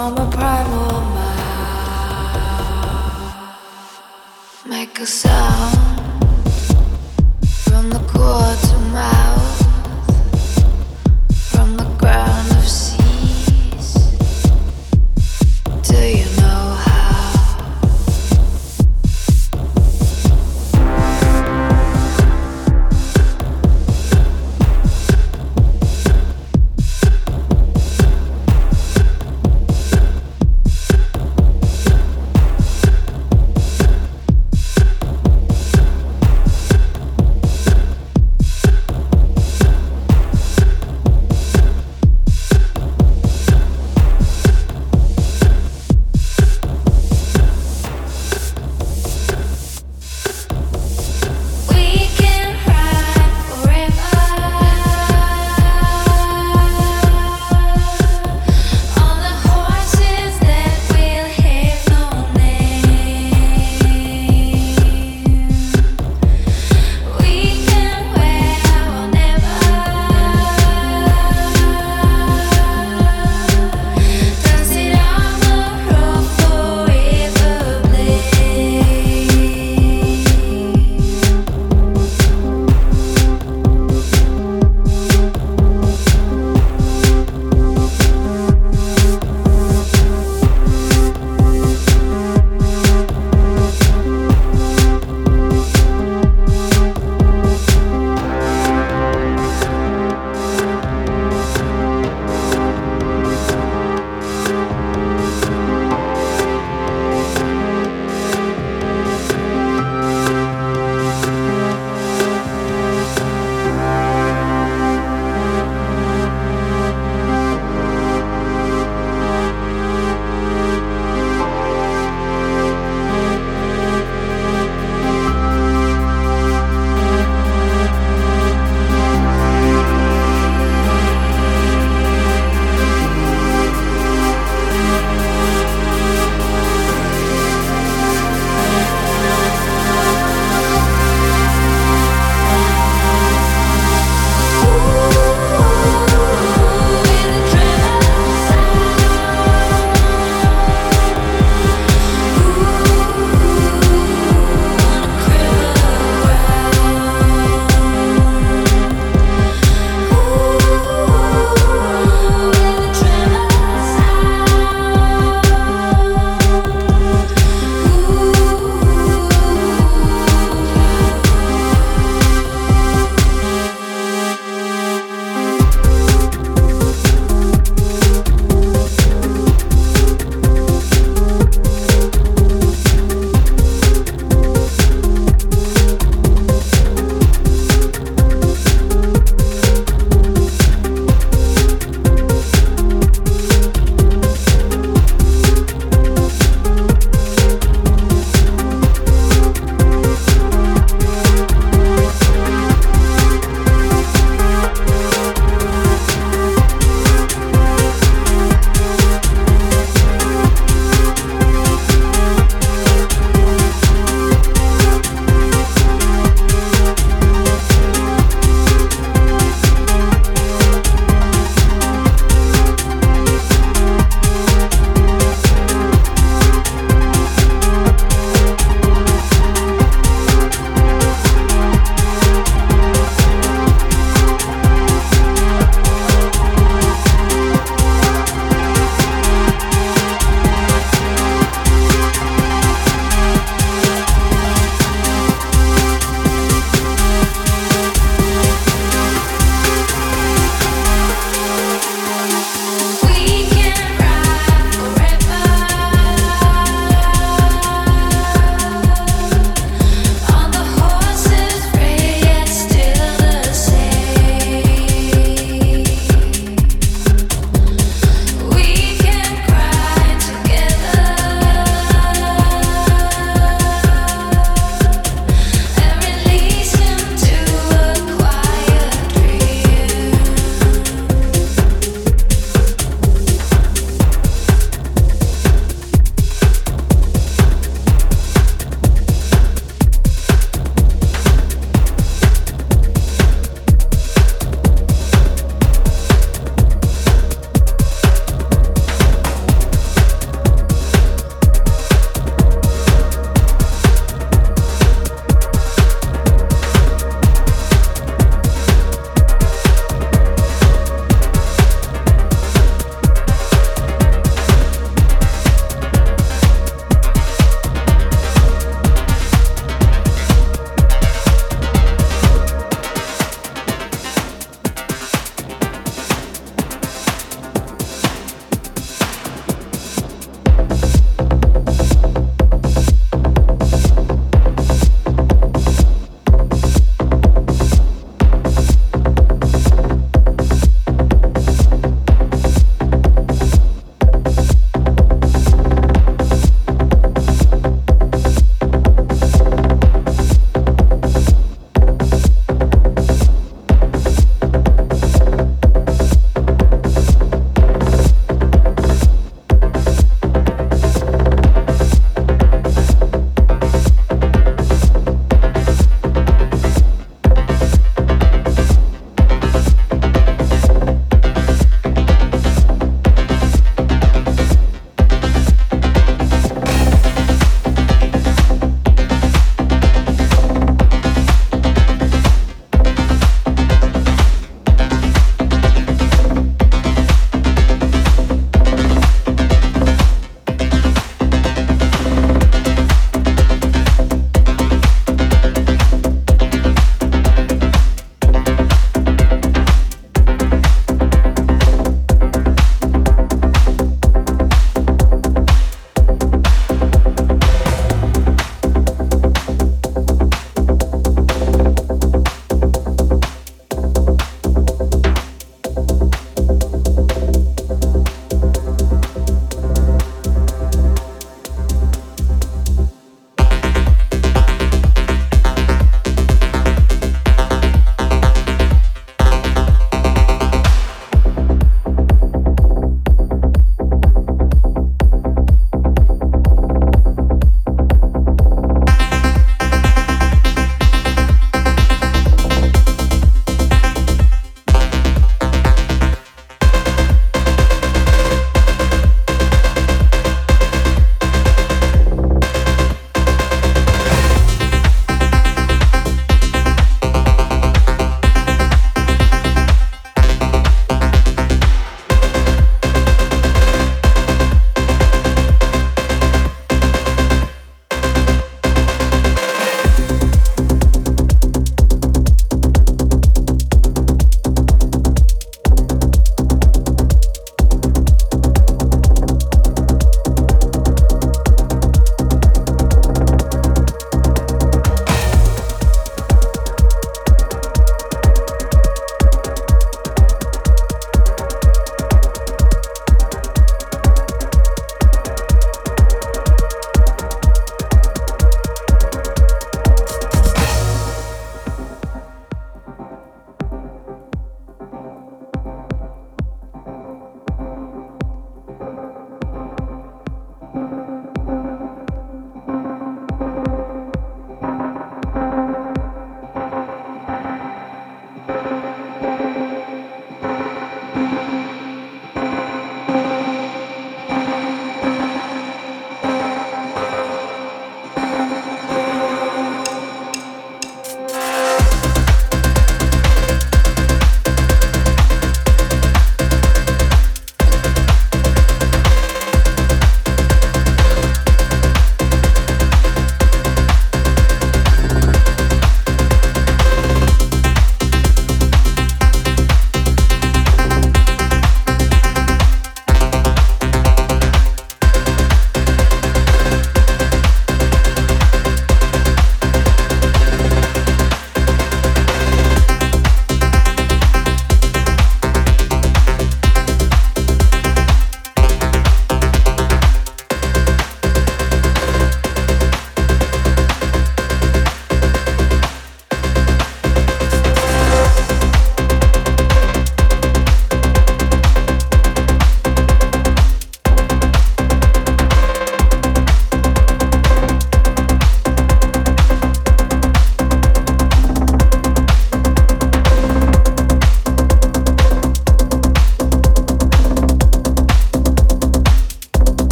from a primal mind. Make a sound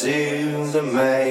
into the maze.